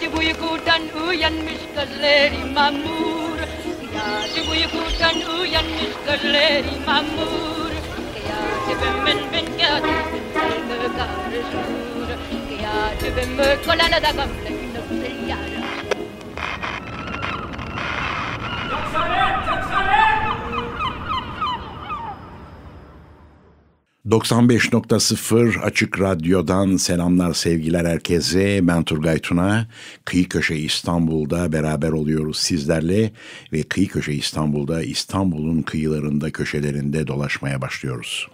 Yaci uykudan uyan gözleri mamur Yaci uykudan uyanmış gözleri mamur Kıyacibim ben ben kıyacibim ben karışır Kıyacibim kolana da gamle nöbse yarım Yoksa ne? 95.0 Açık Radyo'dan selamlar sevgiler herkese. Ben Turgay Tuna. Kıyı Köşe İstanbul'da beraber oluyoruz sizlerle ve Kıyı Köşe İstanbul'da İstanbul'un kıyılarında köşelerinde dolaşmaya başlıyoruz.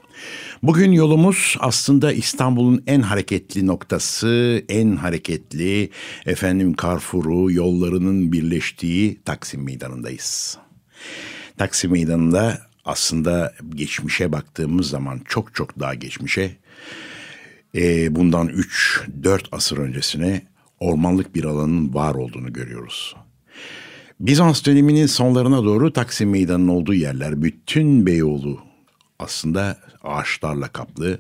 Bugün yolumuz aslında İstanbul'un en hareketli noktası, en hareketli efendim Carrefour'u, yollarının birleştiği Taksim Meydanı'ndayız. Taksim Meydanı'nda aslında geçmişe baktığımız zaman çok çok daha geçmişe e, bundan 3-4 asır öncesine ormanlık bir alanın var olduğunu görüyoruz. Bizans döneminin sonlarına doğru Taksim Meydanı'nın olduğu yerler bütün Beyoğlu aslında ağaçlarla kaplı.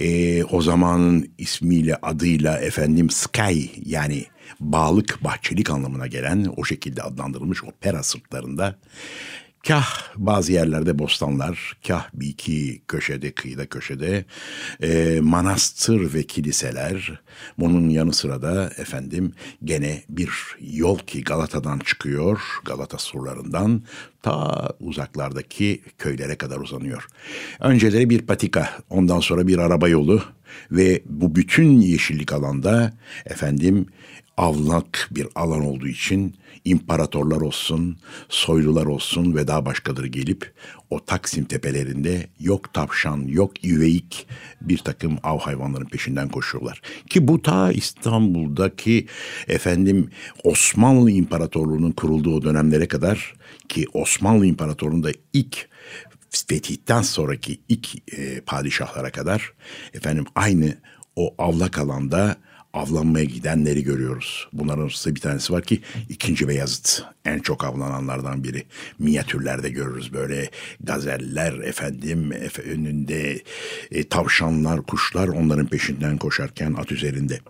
E, o zamanın ismiyle adıyla efendim Sky yani bağlık bahçelik anlamına gelen o şekilde adlandırılmış opera sırtlarında Kah bazı yerlerde bostanlar, kah bir iki köşede, kıyıda köşede e, manastır ve kiliseler. Bunun yanı sıra da efendim gene bir yol ki Galata'dan çıkıyor, Galata surlarından ta uzaklardaki köylere kadar uzanıyor. Önceleri bir patika, ondan sonra bir araba yolu ve bu bütün yeşillik alanda efendim avlak bir alan olduğu için imparatorlar olsun, soylular olsun ve daha başkadır gelip o Taksim tepelerinde yok tavşan, yok üveyik bir takım av hayvanların peşinden koşuyorlar. Ki bu ta İstanbul'daki efendim Osmanlı İmparatorluğu'nun kurulduğu dönemlere kadar ki Osmanlı İmparatorluğu'nda ilk fetihten sonraki ilk e, padişahlara kadar efendim aynı o avlak alanda avlanmaya gidenleri görüyoruz. Bunların arasında bir tanesi var ki ikinci Beyazıt en çok avlananlardan biri. Minyatürlerde görürüz böyle gazeller efendim efe, önünde e, tavşanlar, kuşlar onların peşinden koşarken at üzerinde.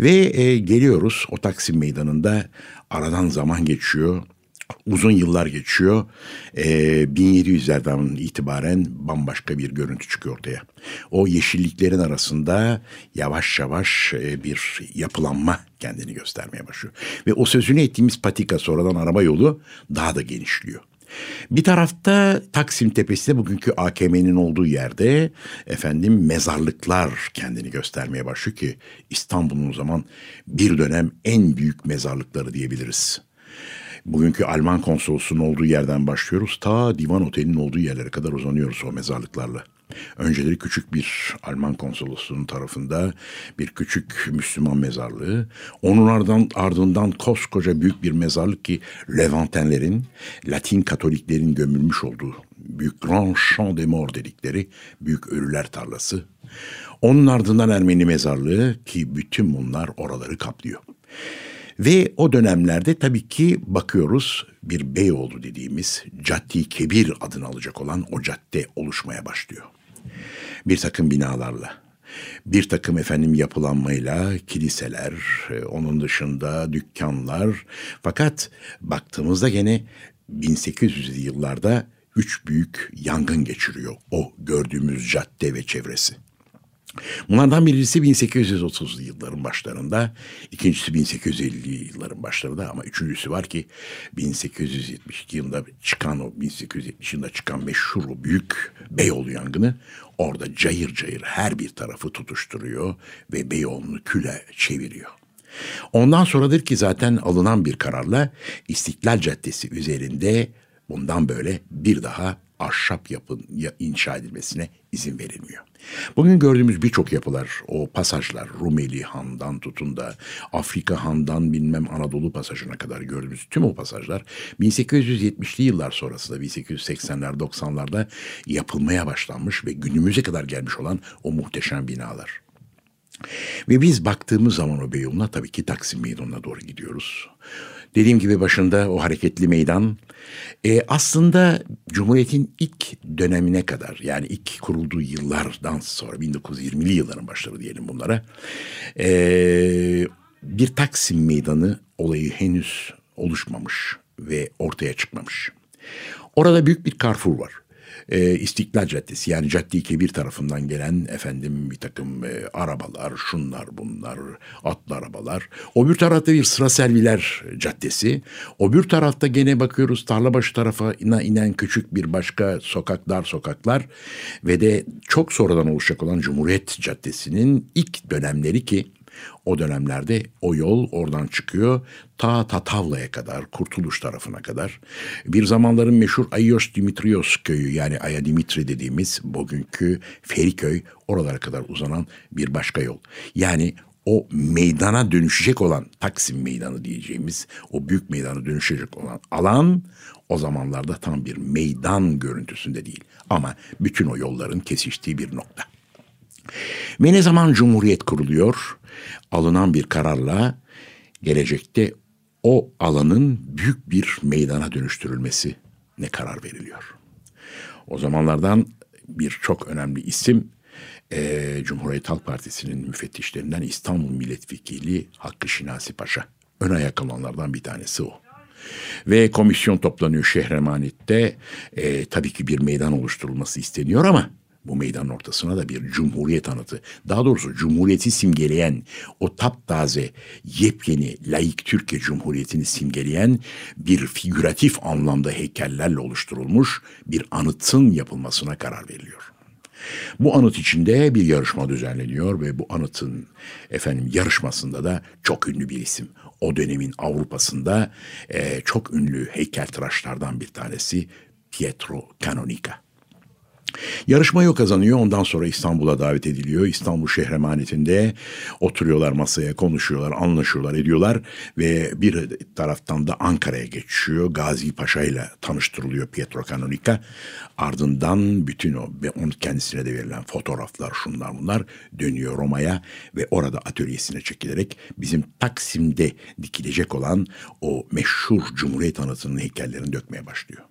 Ve e, geliyoruz o Taksim Meydanı'nda aradan zaman geçiyor uzun yıllar geçiyor. E, ee, 1700'lerden itibaren bambaşka bir görüntü çıkıyor ortaya. O yeşilliklerin arasında yavaş yavaş e, bir yapılanma kendini göstermeye başlıyor. Ve o sözünü ettiğimiz patika sonradan araba yolu daha da genişliyor. Bir tarafta Taksim Tepesi'de bugünkü AKM'nin olduğu yerde efendim mezarlıklar kendini göstermeye başlıyor ki İstanbul'un o zaman bir dönem en büyük mezarlıkları diyebiliriz bugünkü Alman konsolosunun olduğu yerden başlıyoruz. Ta divan otelinin olduğu yerlere kadar uzanıyoruz o mezarlıklarla. Önceleri küçük bir Alman konsolosluğunun tarafında bir küçük Müslüman mezarlığı. Onun ardından, ardından koskoca büyük bir mezarlık ki Levantenlerin, Latin Katoliklerin gömülmüş olduğu büyük Grand Champ de Mort dedikleri büyük ölüler tarlası. Onun ardından Ermeni mezarlığı ki bütün bunlar oraları kaplıyor. Ve o dönemlerde tabii ki bakıyoruz bir Beyoğlu dediğimiz Caddi Kebir adını alacak olan o cadde oluşmaya başlıyor. Bir takım binalarla, bir takım efendim yapılanmayla kiliseler, e, onun dışında dükkanlar. Fakat baktığımızda gene 1800'lü yıllarda üç büyük yangın geçiriyor o gördüğümüz cadde ve çevresi. Bunlardan birisi 1830'lu yılların başlarında, ikincisi 1850'li yılların başlarında ama üçüncüsü var ki 1872 yılında çıkan o 1870 yılında çıkan meşhur o büyük Beyoğlu yangını orada cayır cayır her bir tarafı tutuşturuyor ve Beyoğlu'nu küle çeviriyor. Ondan sonradır ki zaten alınan bir kararla İstiklal Caddesi üzerinde bundan böyle bir daha ahşap yapın ya inşa edilmesine izin verilmiyor. Bugün gördüğümüz birçok yapılar, o pasajlar, Rumeli Han'dan tutun da Afrika Han'dan bilmem Anadolu pasajına kadar gördüğümüz tüm o pasajlar 1870'li yıllar sonrasında 1880'ler 90'larda yapılmaya başlanmış ve günümüze kadar gelmiş olan o muhteşem binalar. Ve biz baktığımız zaman o Beyoğlu'na tabii ki Taksim Meydanı'na doğru gidiyoruz. Dediğim gibi başında o hareketli meydan e, aslında Cumhuriyet'in ilk dönemine kadar yani ilk kurulduğu yıllardan sonra 1920'li yılların başları diyelim bunlara e, bir Taksim Meydanı olayı henüz oluşmamış ve ortaya çıkmamış. Orada büyük bir Carrefour var e, İstiklal Caddesi yani Caddi Kebir tarafından gelen efendim bir takım e, arabalar, şunlar bunlar, atlı arabalar. O bir tarafta bir sıra serviler caddesi. O bir tarafta gene bakıyoruz Tarlabaşı tarafına inen küçük bir başka sokaklar sokaklar ve de çok sonradan oluşacak olan Cumhuriyet Caddesi'nin ilk dönemleri ki o dönemlerde o yol oradan çıkıyor ta Tatavla'ya kadar, Kurtuluş tarafına kadar. Bir zamanların meşhur Ayos Dimitrios köyü yani Aya Dimitri dediğimiz bugünkü Feriköy oralara kadar uzanan bir başka yol. Yani o meydana dönüşecek olan Taksim Meydanı diyeceğimiz o büyük meydana dönüşecek olan alan o zamanlarda tam bir meydan görüntüsünde değil. Ama bütün o yolların kesiştiği bir nokta. Ve ne zaman Cumhuriyet kuruluyor, alınan bir kararla gelecekte o alanın büyük bir meydana dönüştürülmesi ne karar veriliyor. O zamanlardan bir çok önemli isim e, Cumhuriyet Halk Partisi'nin müfettişlerinden İstanbul Milletvekili Hakkı Şinasi Paşa. Ön ayak olanlardan bir tanesi o. Ve komisyon toplanıyor Şehremanet'te. E, tabii ki bir meydan oluşturulması isteniyor ama bu meydanın ortasına da bir cumhuriyet anıtı. Daha doğrusu cumhuriyeti simgeleyen o taptaze yepyeni layık Türkiye Cumhuriyeti'ni simgeleyen bir figüratif anlamda heykellerle oluşturulmuş bir anıtın yapılmasına karar veriliyor. Bu anıt içinde bir yarışma düzenleniyor ve bu anıtın efendim yarışmasında da çok ünlü bir isim. O dönemin Avrupa'sında e, çok ünlü heykeltıraşlardan bir tanesi Pietro Canonica. Yarışmayı kazanıyor. Ondan sonra İstanbul'a davet ediliyor. İstanbul Şehremaneti'nde oturuyorlar masaya, konuşuyorlar, anlaşıyorlar, ediyorlar ve bir taraftan da Ankara'ya geçiyor. Gazi Paşa ile tanıştırılıyor Pietro Canonica. Ardından bütün o onun kendisine de verilen fotoğraflar, şunlar bunlar dönüyor Roma'ya ve orada atölyesine çekilerek bizim Taksim'de dikilecek olan o meşhur Cumhuriyet anıtının heykellerini dökmeye başlıyor.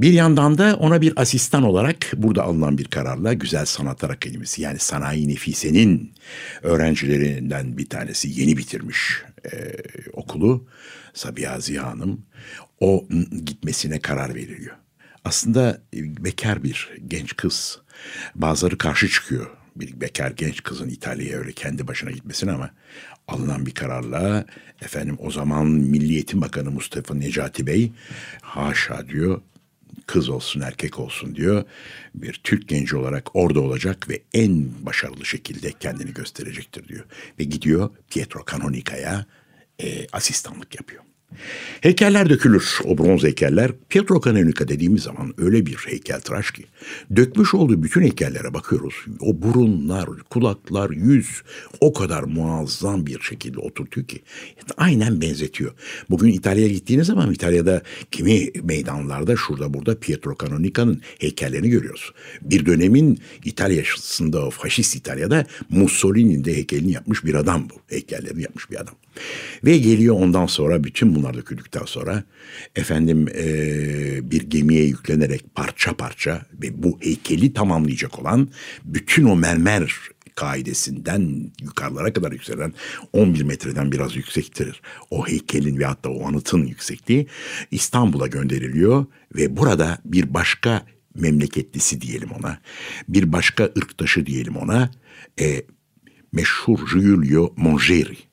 Bir yandan da ona bir asistan olarak burada alınan bir kararla Güzel Sanatlar Akademisi yani Sanayi Nefise'nin öğrencilerinden bir tanesi yeni bitirmiş e, okulu Sabiha Ziya Hanım o gitmesine karar veriliyor. Aslında e, bekar bir genç kız bazıları karşı çıkıyor bir bekar genç kızın İtalya'ya öyle kendi başına gitmesine ama alınan bir kararla efendim o zaman Milli Eğitim Bakanı Mustafa Necati Bey haşa diyor kız olsun erkek olsun diyor. Bir Türk genci olarak orada olacak ve en başarılı şekilde kendini gösterecektir diyor. Ve gidiyor Pietro Canonica'ya e, asistanlık yapıyor. Heykeller dökülür. O bronz heykeller Pietro Canonica dediğimiz zaman öyle bir heykel tıraş ki dökmüş olduğu bütün heykellere bakıyoruz. O burunlar, kulaklar, yüz o kadar muazzam bir şekilde oturtuyor ki aynen benzetiyor. Bugün İtalya'ya gittiğiniz zaman İtalya'da kimi meydanlarda şurada burada Pietro Canonica'nın heykellerini görüyoruz. Bir dönemin İtalya'sında faşist İtalya'da Mussolini'nin de heykelini yapmış bir adam bu. Heykellerini yapmış bir adam. Ve geliyor ondan sonra bütün bunlar döküldükten sonra efendim e, bir gemiye yüklenerek parça parça ve bu heykeli tamamlayacak olan bütün o mermer kaidesinden yukarılara kadar yükselen 11 metreden biraz yüksektir. O heykelin ve hatta o anıtın yüksekliği İstanbul'a gönderiliyor ve burada bir başka memleketlisi diyelim ona, bir başka ırktaşı diyelim ona, e, meşhur Giulio Mongeri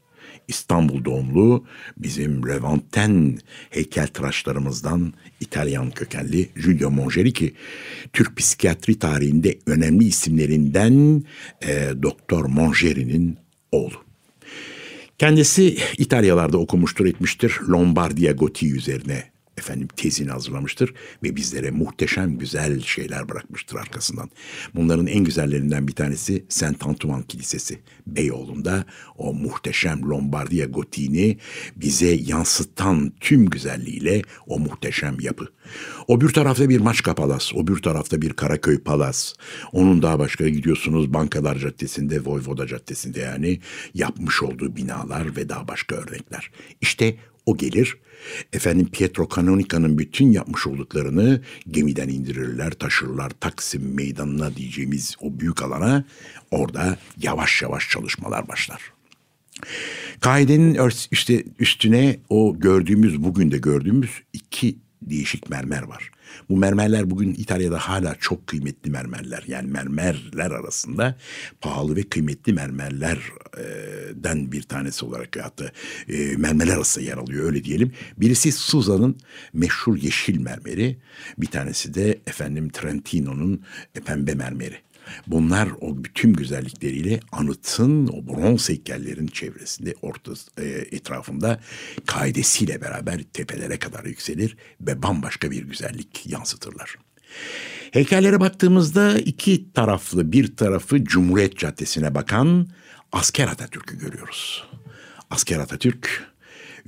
İstanbul doğumlu bizim Levanten heykeltıraşlarımızdan İtalyan kökenli Giulio Mongeri ki Türk psikiyatri tarihinde önemli isimlerinden e, Doktor Mongeri'nin oğlu. Kendisi İtalyalarda okumuştur etmiştir. Lombardiya gotiği üzerine efendim tezini hazırlamıştır ve bizlere muhteşem güzel şeyler bırakmıştır arkasından. Bunların en güzellerinden bir tanesi Saint Antoine Kilisesi. Beyoğlu'nda o muhteşem Lombardiya gotiğini bize yansıtan tüm güzelliğiyle o muhteşem yapı. O bir tarafta bir Maçka Palas, o bir tarafta bir Karaköy Palas. Onun daha başka gidiyorsunuz Bankalar Caddesi'nde, Voyvoda Caddesi'nde yani yapmış olduğu binalar ve daha başka örnekler. İşte o gelir. Efendim Pietro Canonica'nın bütün yapmış olduklarını gemiden indirirler, taşırlar Taksim meydanına diyeceğimiz o büyük alana. Orada yavaş yavaş çalışmalar başlar. Kaidenin işte üstüne o gördüğümüz, bugün de gördüğümüz iki değişik mermer var. Bu mermerler bugün İtalya'da hala çok kıymetli mermerler. Yani mermerler arasında pahalı ve kıymetli mermerlerden bir tanesi olarak hatta e, mermerler arasında yer alıyor öyle diyelim. Birisi Suza'nın meşhur yeşil mermeri. Bir tanesi de efendim Trentino'nun pembe mermeri. Bunlar o bütün güzellikleriyle anıtın o bronz heykellerin çevresinde orta e, etrafında kaidesiyle beraber tepelere kadar yükselir ve bambaşka bir güzellik yansıtırlar. Heykellere baktığımızda iki taraflı bir tarafı Cumhuriyet Caddesi'ne bakan asker Atatürk'ü görüyoruz. Asker Atatürk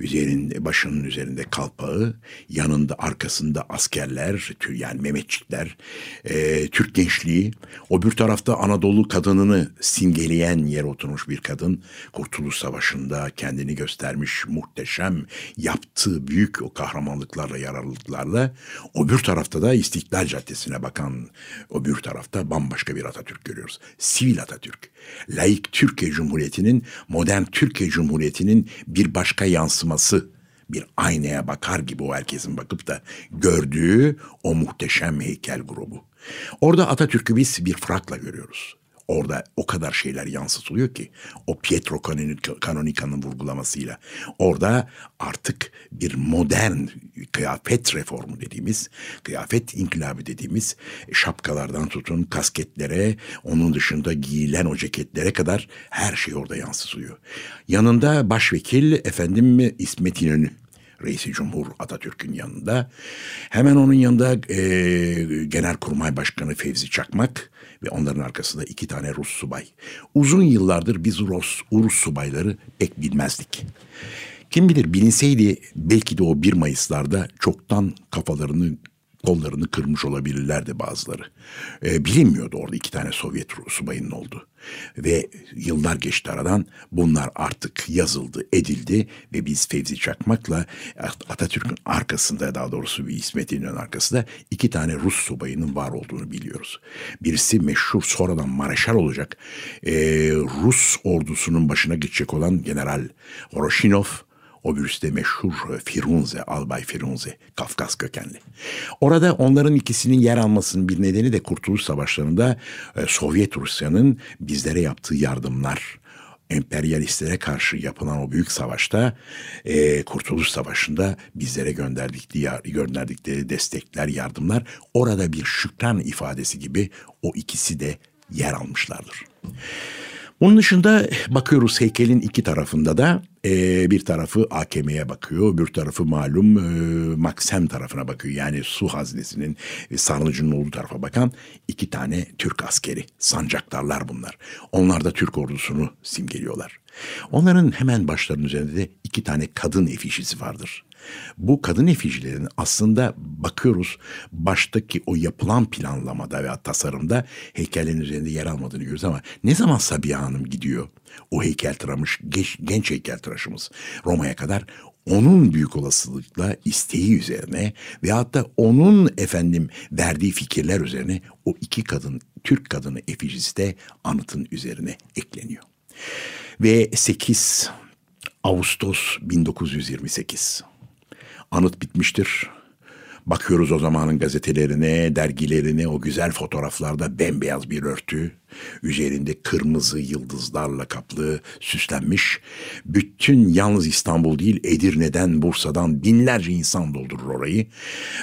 üzerinde başının üzerinde kalpağı, yanında arkasında askerler, yani Mehmetçikler, e, Türk gençliği, o bir tarafta Anadolu kadınını simgeleyen yer oturmuş bir kadın, Kurtuluş Savaşı'nda kendini göstermiş muhteşem, yaptığı büyük o kahramanlıklarla, yararlılıklarla, o bir tarafta da İstiklal Caddesi'ne bakan, o bir tarafta bambaşka bir Atatürk görüyoruz. Sivil Atatürk, laik Türkiye Cumhuriyeti'nin, modern Türkiye Cumhuriyeti'nin bir başka yansıması yansıması bir aynaya bakar gibi o herkesin bakıp da gördüğü o muhteşem heykel grubu. Orada Atatürk'ü biz bir frakla görüyoruz. Orada o kadar şeyler yansıtılıyor ki o Pietro Canonica'nın vurgulamasıyla. Orada artık bir modern kıyafet reformu dediğimiz, kıyafet inkılabı dediğimiz şapkalardan tutun kasketlere, onun dışında giyilen o ceketlere kadar her şey orada yansıtılıyor. Yanında başvekil efendim İsmet İnönü Reisi Cumhur Atatürk'ün yanında. Hemen onun yanında e, Genelkurmay Başkanı Fevzi Çakmak ve onların arkasında iki tane Rus subay. Uzun yıllardır biz Rus, Rus subayları pek bilmezdik. Kim bilir bilinseydi belki de o 1 Mayıs'larda çoktan kafalarını kollarını kırmış olabilirlerdi bazıları. E, bilinmiyordu orada iki tane Sovyet subayının oldu. Ve yıllar geçti aradan bunlar artık yazıldı, edildi ve biz Fevzi Çakmak'la Atatürk'ün arkasında daha doğrusu bir İsmet İnönü'nün arkasında iki tane Rus subayının var olduğunu biliyoruz. Birisi meşhur sonradan Mareşal olacak e, Rus ordusunun başına geçecek olan General Horoshinov o virüste meşhur Firunze, Albay Firunze, Kafkas kökenli. Orada onların ikisinin yer almasının bir nedeni de Kurtuluş Savaşları'nda e, Sovyet Rusya'nın bizlere yaptığı yardımlar emperyalistlere karşı yapılan o büyük savaşta e, Kurtuluş Savaşı'nda bizlere gönderdikleri, gönderdikleri destekler, yardımlar orada bir şükran ifadesi gibi o ikisi de yer almışlardır. Onun dışında bakıyoruz heykelin iki tarafında da e, bir tarafı AKM'ye bakıyor, bir tarafı malum e, Maksem tarafına bakıyor. Yani su haznesinin e, sarnıcının olduğu tarafa bakan iki tane Türk askeri. Sancaktarlar bunlar. Onlar da Türk ordusunu simgeliyorlar. Onların hemen başlarının üzerinde de iki tane kadın efişisi vardır. Bu kadın efijlerin aslında bakıyoruz baştaki o yapılan planlamada veya tasarımda heykellerin üzerinde yer almadığını görüyoruz ama ne zaman Sabiha Hanım gidiyor o heykeltıramış genç, genç heykeltıraşımız Roma'ya kadar onun büyük olasılıkla isteği üzerine veyahut da onun efendim verdiği fikirler üzerine o iki kadın Türk kadını efijisi de anıtın üzerine ekleniyor. Ve 8 Ağustos 1928 anıt bitmiştir. Bakıyoruz o zamanın gazetelerine, dergilerine, o güzel fotoğraflarda bembeyaz bir örtü, üzerinde kırmızı yıldızlarla kaplı, süslenmiş. Bütün yalnız İstanbul değil, Edirne'den, Bursa'dan binlerce insan doldurur orayı.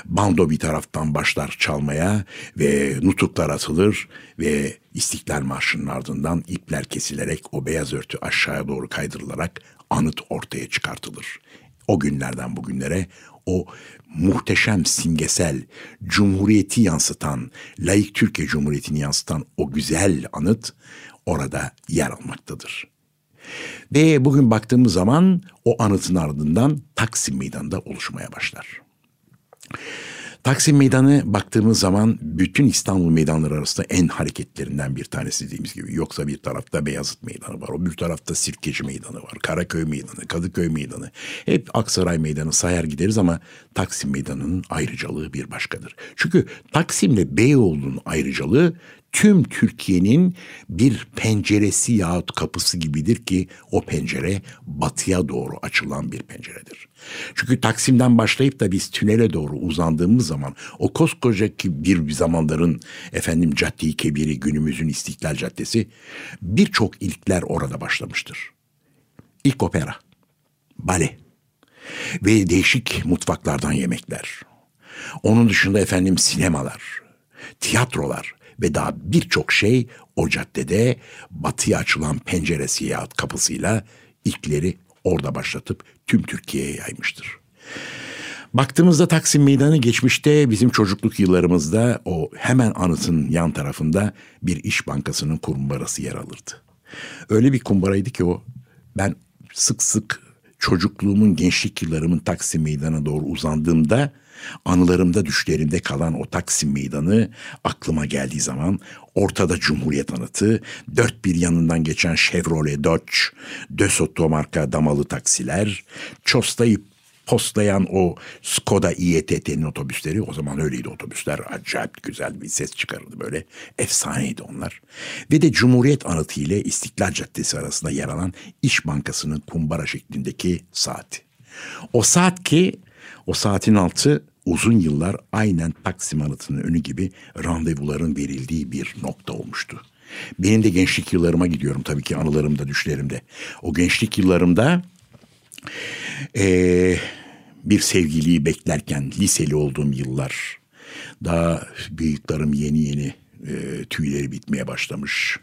Bando bir taraftan başlar çalmaya ve nutuklar atılır ve İstiklal Marşı'nın ardından ipler kesilerek o beyaz örtü aşağıya doğru kaydırılarak anıt ortaya çıkartılır O günlerden bugünlere o muhteşem simgesel cumhuriyeti yansıtan, layık Türkiye Cumhuriyeti'ni yansıtan o güzel anıt orada yer almaktadır. Ve bugün baktığımız zaman o anıtın ardından Taksim Meydanı'nda oluşmaya başlar. Taksim Meydanı baktığımız zaman bütün İstanbul meydanları arasında en hareketlerinden bir tanesi dediğimiz gibi. Yoksa bir tarafta Beyazıt Meydanı var, o bir tarafta Sirkeci Meydanı var, Karaköy Meydanı, Kadıköy Meydanı. Hep Aksaray Meydanı sayar gideriz ama Taksim Meydanı'nın ayrıcalığı bir başkadır. Çünkü Taksim'le Beyoğlu'nun ayrıcalığı tüm Türkiye'nin bir penceresi yahut kapısı gibidir ki o pencere batıya doğru açılan bir penceredir. Çünkü Taksim'den başlayıp da biz tünele doğru uzandığımız zaman o koskoca ki bir zamanların efendim Cadde-i Kebiri günümüzün İstiklal Caddesi birçok ilkler orada başlamıştır. İlk opera, bale ve değişik mutfaklardan yemekler. Onun dışında efendim sinemalar, tiyatrolar, ve daha birçok şey o caddede batıya açılan penceresi yahut kapısıyla ilkleri orada başlatıp tüm Türkiye'ye yaymıştır. Baktığımızda Taksim Meydanı geçmişte bizim çocukluk yıllarımızda o hemen anıtın yan tarafında bir iş bankasının kumbarası yer alırdı. Öyle bir kumbaraydı ki o ben sık sık çocukluğumun gençlik yıllarımın Taksim Meydanı'na doğru uzandığımda Anılarımda düşlerimde kalan o Taksim Meydanı aklıma geldiği zaman ortada Cumhuriyet anıtı, dört bir yanından geçen Chevrolet Dodge, Dösotto marka damalı taksiler, Çosta'yı postlayan o Skoda İETT'nin otobüsleri o zaman öyleydi otobüsler acayip güzel bir ses çıkarırdı böyle efsaneydi onlar. Ve de Cumhuriyet Anıtı ile İstiklal Caddesi arasında yer alan İş Bankası'nın kumbara şeklindeki saati. O saat ki o saatin altı uzun yıllar aynen Taksim Anıtı'nın önü gibi randevuların verildiği bir nokta olmuştu. Benim de gençlik yıllarıma gidiyorum tabii ki anılarımda, düşlerimde. O gençlik yıllarımda ee, bir sevgiliyi beklerken liseli olduğum yıllar daha bıyıklarım yeni yeni e, tüyleri bitmeye başlamış.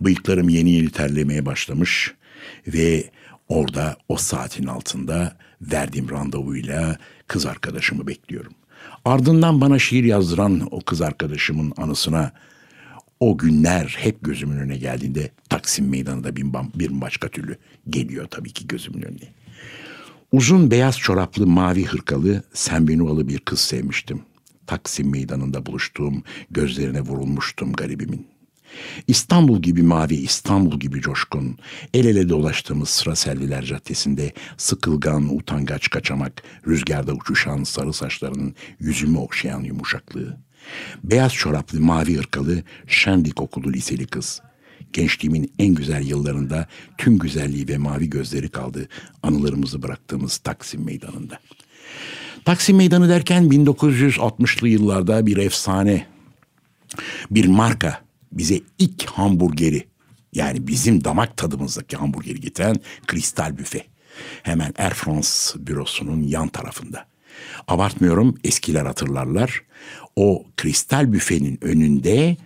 Bıyıklarım yeni yeni terlemeye başlamış ve orada o saatin altında verdiğim randevuyla kız arkadaşımı bekliyorum. Ardından bana şiir yazdıran o kız arkadaşımın anısına o günler hep gözümün önüne geldiğinde Taksim Meydanı'nda bir, bir başka türlü geliyor tabii ki gözümün önüne. Uzun beyaz çoraplı mavi hırkalı Senbenualı bir kız sevmiştim. Taksim Meydanı'nda buluştuğum, gözlerine vurulmuştum garibimin. İstanbul gibi mavi, İstanbul gibi coşkun, el ele dolaştığımız sıra Selviler Caddesi'nde sıkılgan, utangaç kaçamak, rüzgarda uçuşan sarı saçlarının yüzümü okşayan yumuşaklığı. Beyaz çoraplı, mavi ırkalı, şendik okulu liseli kız. Gençliğimin en güzel yıllarında tüm güzelliği ve mavi gözleri kaldı anılarımızı bıraktığımız Taksim Meydanı'nda. Taksim Meydanı derken 1960'lı yıllarda bir efsane, bir marka bize ilk hamburgeri yani bizim damak tadımızdaki hamburgeri getiren Kristal Büfe. Hemen Air France bürosunun yan tarafında. Abartmıyorum eskiler hatırlarlar. O kristal büfenin önünde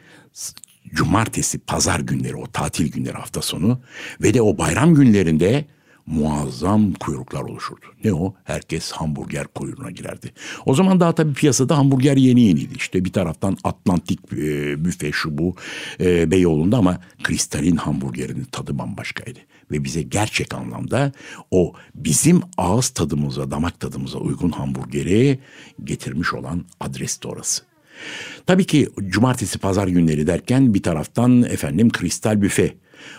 cumartesi, pazar günleri, o tatil günleri hafta sonu ve de o bayram günlerinde muazzam kuyruklar oluşurdu. Ne o? Herkes hamburger kuyruğuna girerdi. O zaman daha tabii piyasada hamburger yeni yeniydi. İşte bir taraftan Atlantik e, büfe şu bu e, Beyoğlu'nda ama Kristal'in hamburgerinin tadı bambaşkaydı. Ve bize gerçek anlamda o bizim ağız tadımıza, damak tadımıza uygun hamburgeri getirmiş olan adres de orası. Tabii ki cumartesi pazar günleri derken bir taraftan efendim kristal büfe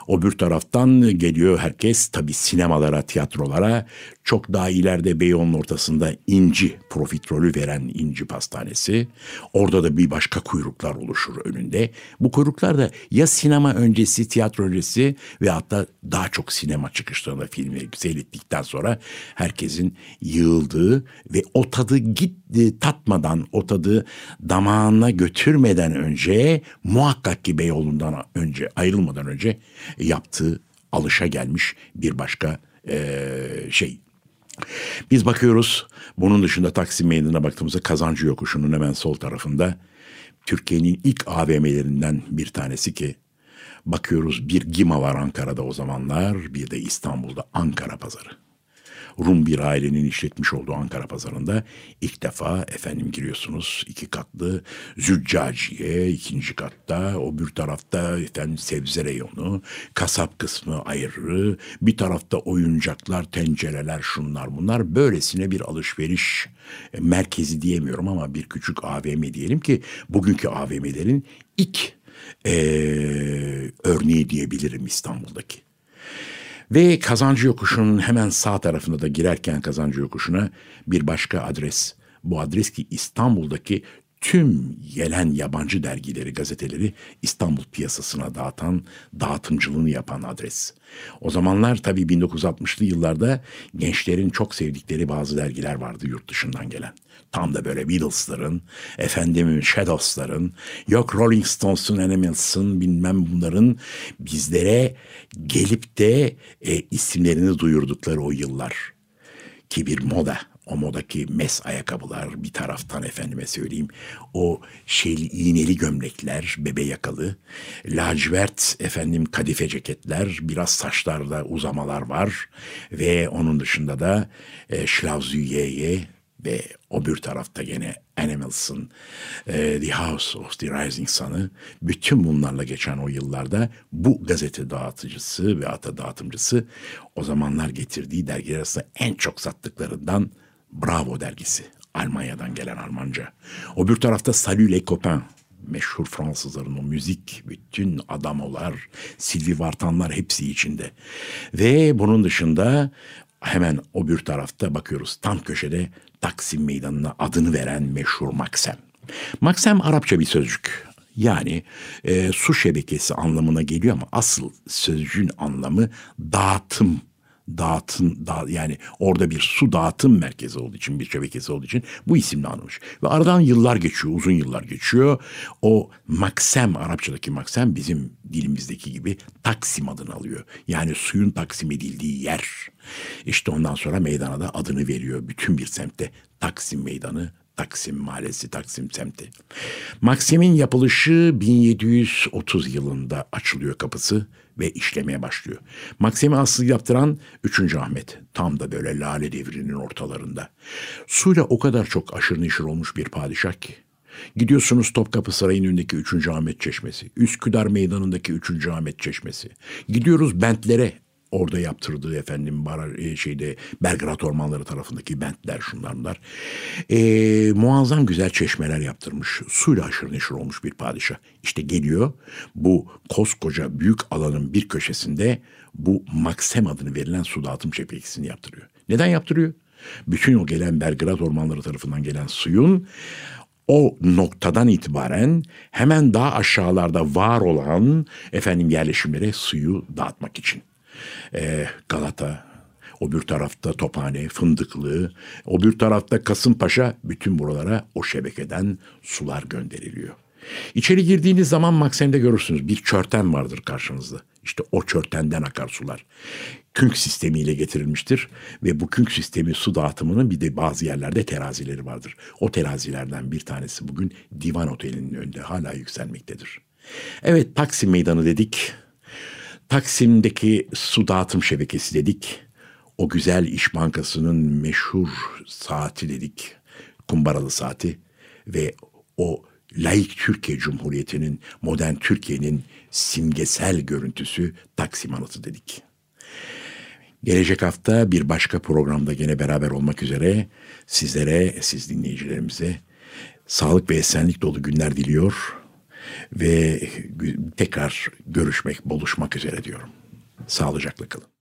o bir taraftan geliyor herkes tabi sinemalara, tiyatrolara. Çok daha ileride Beyoğlu'nun ortasında İnci profiterolü veren İnci Pastanesi. Orada da bir başka kuyruklar oluşur önünde. Bu kuyruklar da ya sinema öncesi, tiyatro öncesi ve hatta daha çok sinema çıkışlarında filmi seyrettikten sonra herkesin yığıldığı ve o tadı gitti tatmadan, o tadı damağına götürmeden önce muhakkak ki Beyoğlu'ndan önce ayrılmadan önce yaptığı alışa gelmiş bir başka e, şey. Biz bakıyoruz bunun dışında Taksim Meydanı'na baktığımızda Kazancı Yokuşu'nun hemen sol tarafında Türkiye'nin ilk AVM'lerinden bir tanesi ki bakıyoruz bir Gima var Ankara'da o zamanlar bir de İstanbul'da Ankara Pazarı. Rum bir ailenin işletmiş olduğu Ankara pazarında ilk defa efendim giriyorsunuz iki katlı züccaciye ikinci katta o bir tarafta efendim sebze reyonu kasap kısmı ayrı bir tarafta oyuncaklar tencereler şunlar bunlar böylesine bir alışveriş e, merkezi diyemiyorum ama bir küçük AVM diyelim ki bugünkü AVM'lerin ilk e, örneği diyebilirim İstanbul'daki. Ve Kazancı Yokuşu'nun hemen sağ tarafında da girerken Kazancı Yokuşu'na bir başka adres. Bu adres ki İstanbul'daki tüm gelen yabancı dergileri, gazeteleri İstanbul piyasasına dağıtan, dağıtımcılığını yapan adres. O zamanlar tabii 1960'lı yıllarda gençlerin çok sevdikleri bazı dergiler vardı yurt dışından gelen. Tam da böyle Beatles'ların, efendim Shadows'ların, yok Rolling Stones'un, Animals'ın bilmem bunların bizlere gelip de e, isimlerini duyurdukları o yıllar. Ki bir moda, o modaki mes ayakkabılar bir taraftan efendime söyleyeyim. O şeyli iğneli gömlekler bebe yakalı. Lacivert efendim kadife ceketler biraz saçlarda uzamalar var. Ve onun dışında da e, Schlauzüyeye ve o bir tarafta gene Animals'ın e, The House of the Rising Sun'ı. Bütün bunlarla geçen o yıllarda bu gazete dağıtıcısı ve ata dağıtımcısı o zamanlar getirdiği dergiler arasında en çok sattıklarından Bravo dergisi. Almanya'dan gelen Almanca. O bir tarafta Salut les copains meşhur Fransızların o müzik, bütün adamolar, Sylvie Vartanlar hepsi içinde. Ve bunun dışında hemen o bir tarafta bakıyoruz tam köşede Taksim Meydanı'na adını veren meşhur Maksem. Maksem Arapça bir sözcük. Yani e, su şebekesi anlamına geliyor ama asıl sözcüğün anlamı dağıtım dağıtım da, yani orada bir su dağıtım merkezi olduğu için bir şebekesi olduğu için bu isimle anılmış. Ve aradan yıllar geçiyor, uzun yıllar geçiyor. O Maksem, Arapçadaki Maksem bizim dilimizdeki gibi Taksim adını alıyor. Yani suyun taksim edildiği yer. İşte ondan sonra meydana da adını veriyor. Bütün bir semtte Taksim Meydanı Taksim Mahallesi, Taksim semti. Maksim'in yapılışı 1730 yılında açılıyor kapısı ve işlemeye başlıyor. Maksim'i asıl yaptıran 3. Ahmet. Tam da böyle lale devrinin ortalarında. Suyla o kadar çok aşırı neşir olmuş bir padişah ki. Gidiyorsunuz Topkapı Sarayı'nın önündeki 3. Ahmet Çeşmesi, Üsküdar Meydanı'ndaki 3. Ahmet Çeşmesi. Gidiyoruz bentlere, orada yaptırdığı efendim bar, e, şeyde Belgrad ormanları tarafındaki bentler şunlar bunlar. E, muazzam güzel çeşmeler yaptırmış. Suyla aşırı neşir olmuş bir padişah. İşte geliyor bu koskoca büyük alanın bir köşesinde bu Maksem adını verilen su dağıtım çepekisini yaptırıyor. Neden yaptırıyor? Bütün o gelen Belgrad ormanları tarafından gelen suyun o noktadan itibaren hemen daha aşağılarda var olan efendim yerleşimlere suyu dağıtmak için e, Galata, o bir tarafta Tophane, Fındıklı, o bir tarafta Kasımpaşa bütün buralara o şebekeden sular gönderiliyor. İçeri girdiğiniz zaman Maksim'de görürsünüz bir çörten vardır karşınızda. İşte o çörtenden akar sular. Künk sistemiyle getirilmiştir ve bu künk sistemi su dağıtımının bir de bazı yerlerde terazileri vardır. O terazilerden bir tanesi bugün Divan Oteli'nin önünde hala yükselmektedir. Evet Taksim Meydanı dedik. Taksim'deki su dağıtım şebekesi dedik. O güzel İş Bankası'nın meşhur saati dedik. Kumbaralı saati ve o laik Türkiye Cumhuriyeti'nin, modern Türkiye'nin simgesel görüntüsü Taksim Anıtı dedik. Gelecek hafta bir başka programda gene beraber olmak üzere sizlere, siz dinleyicilerimize sağlık ve esenlik dolu günler diliyor ve tekrar görüşmek, buluşmak üzere diyorum. Sağlıcakla kalın.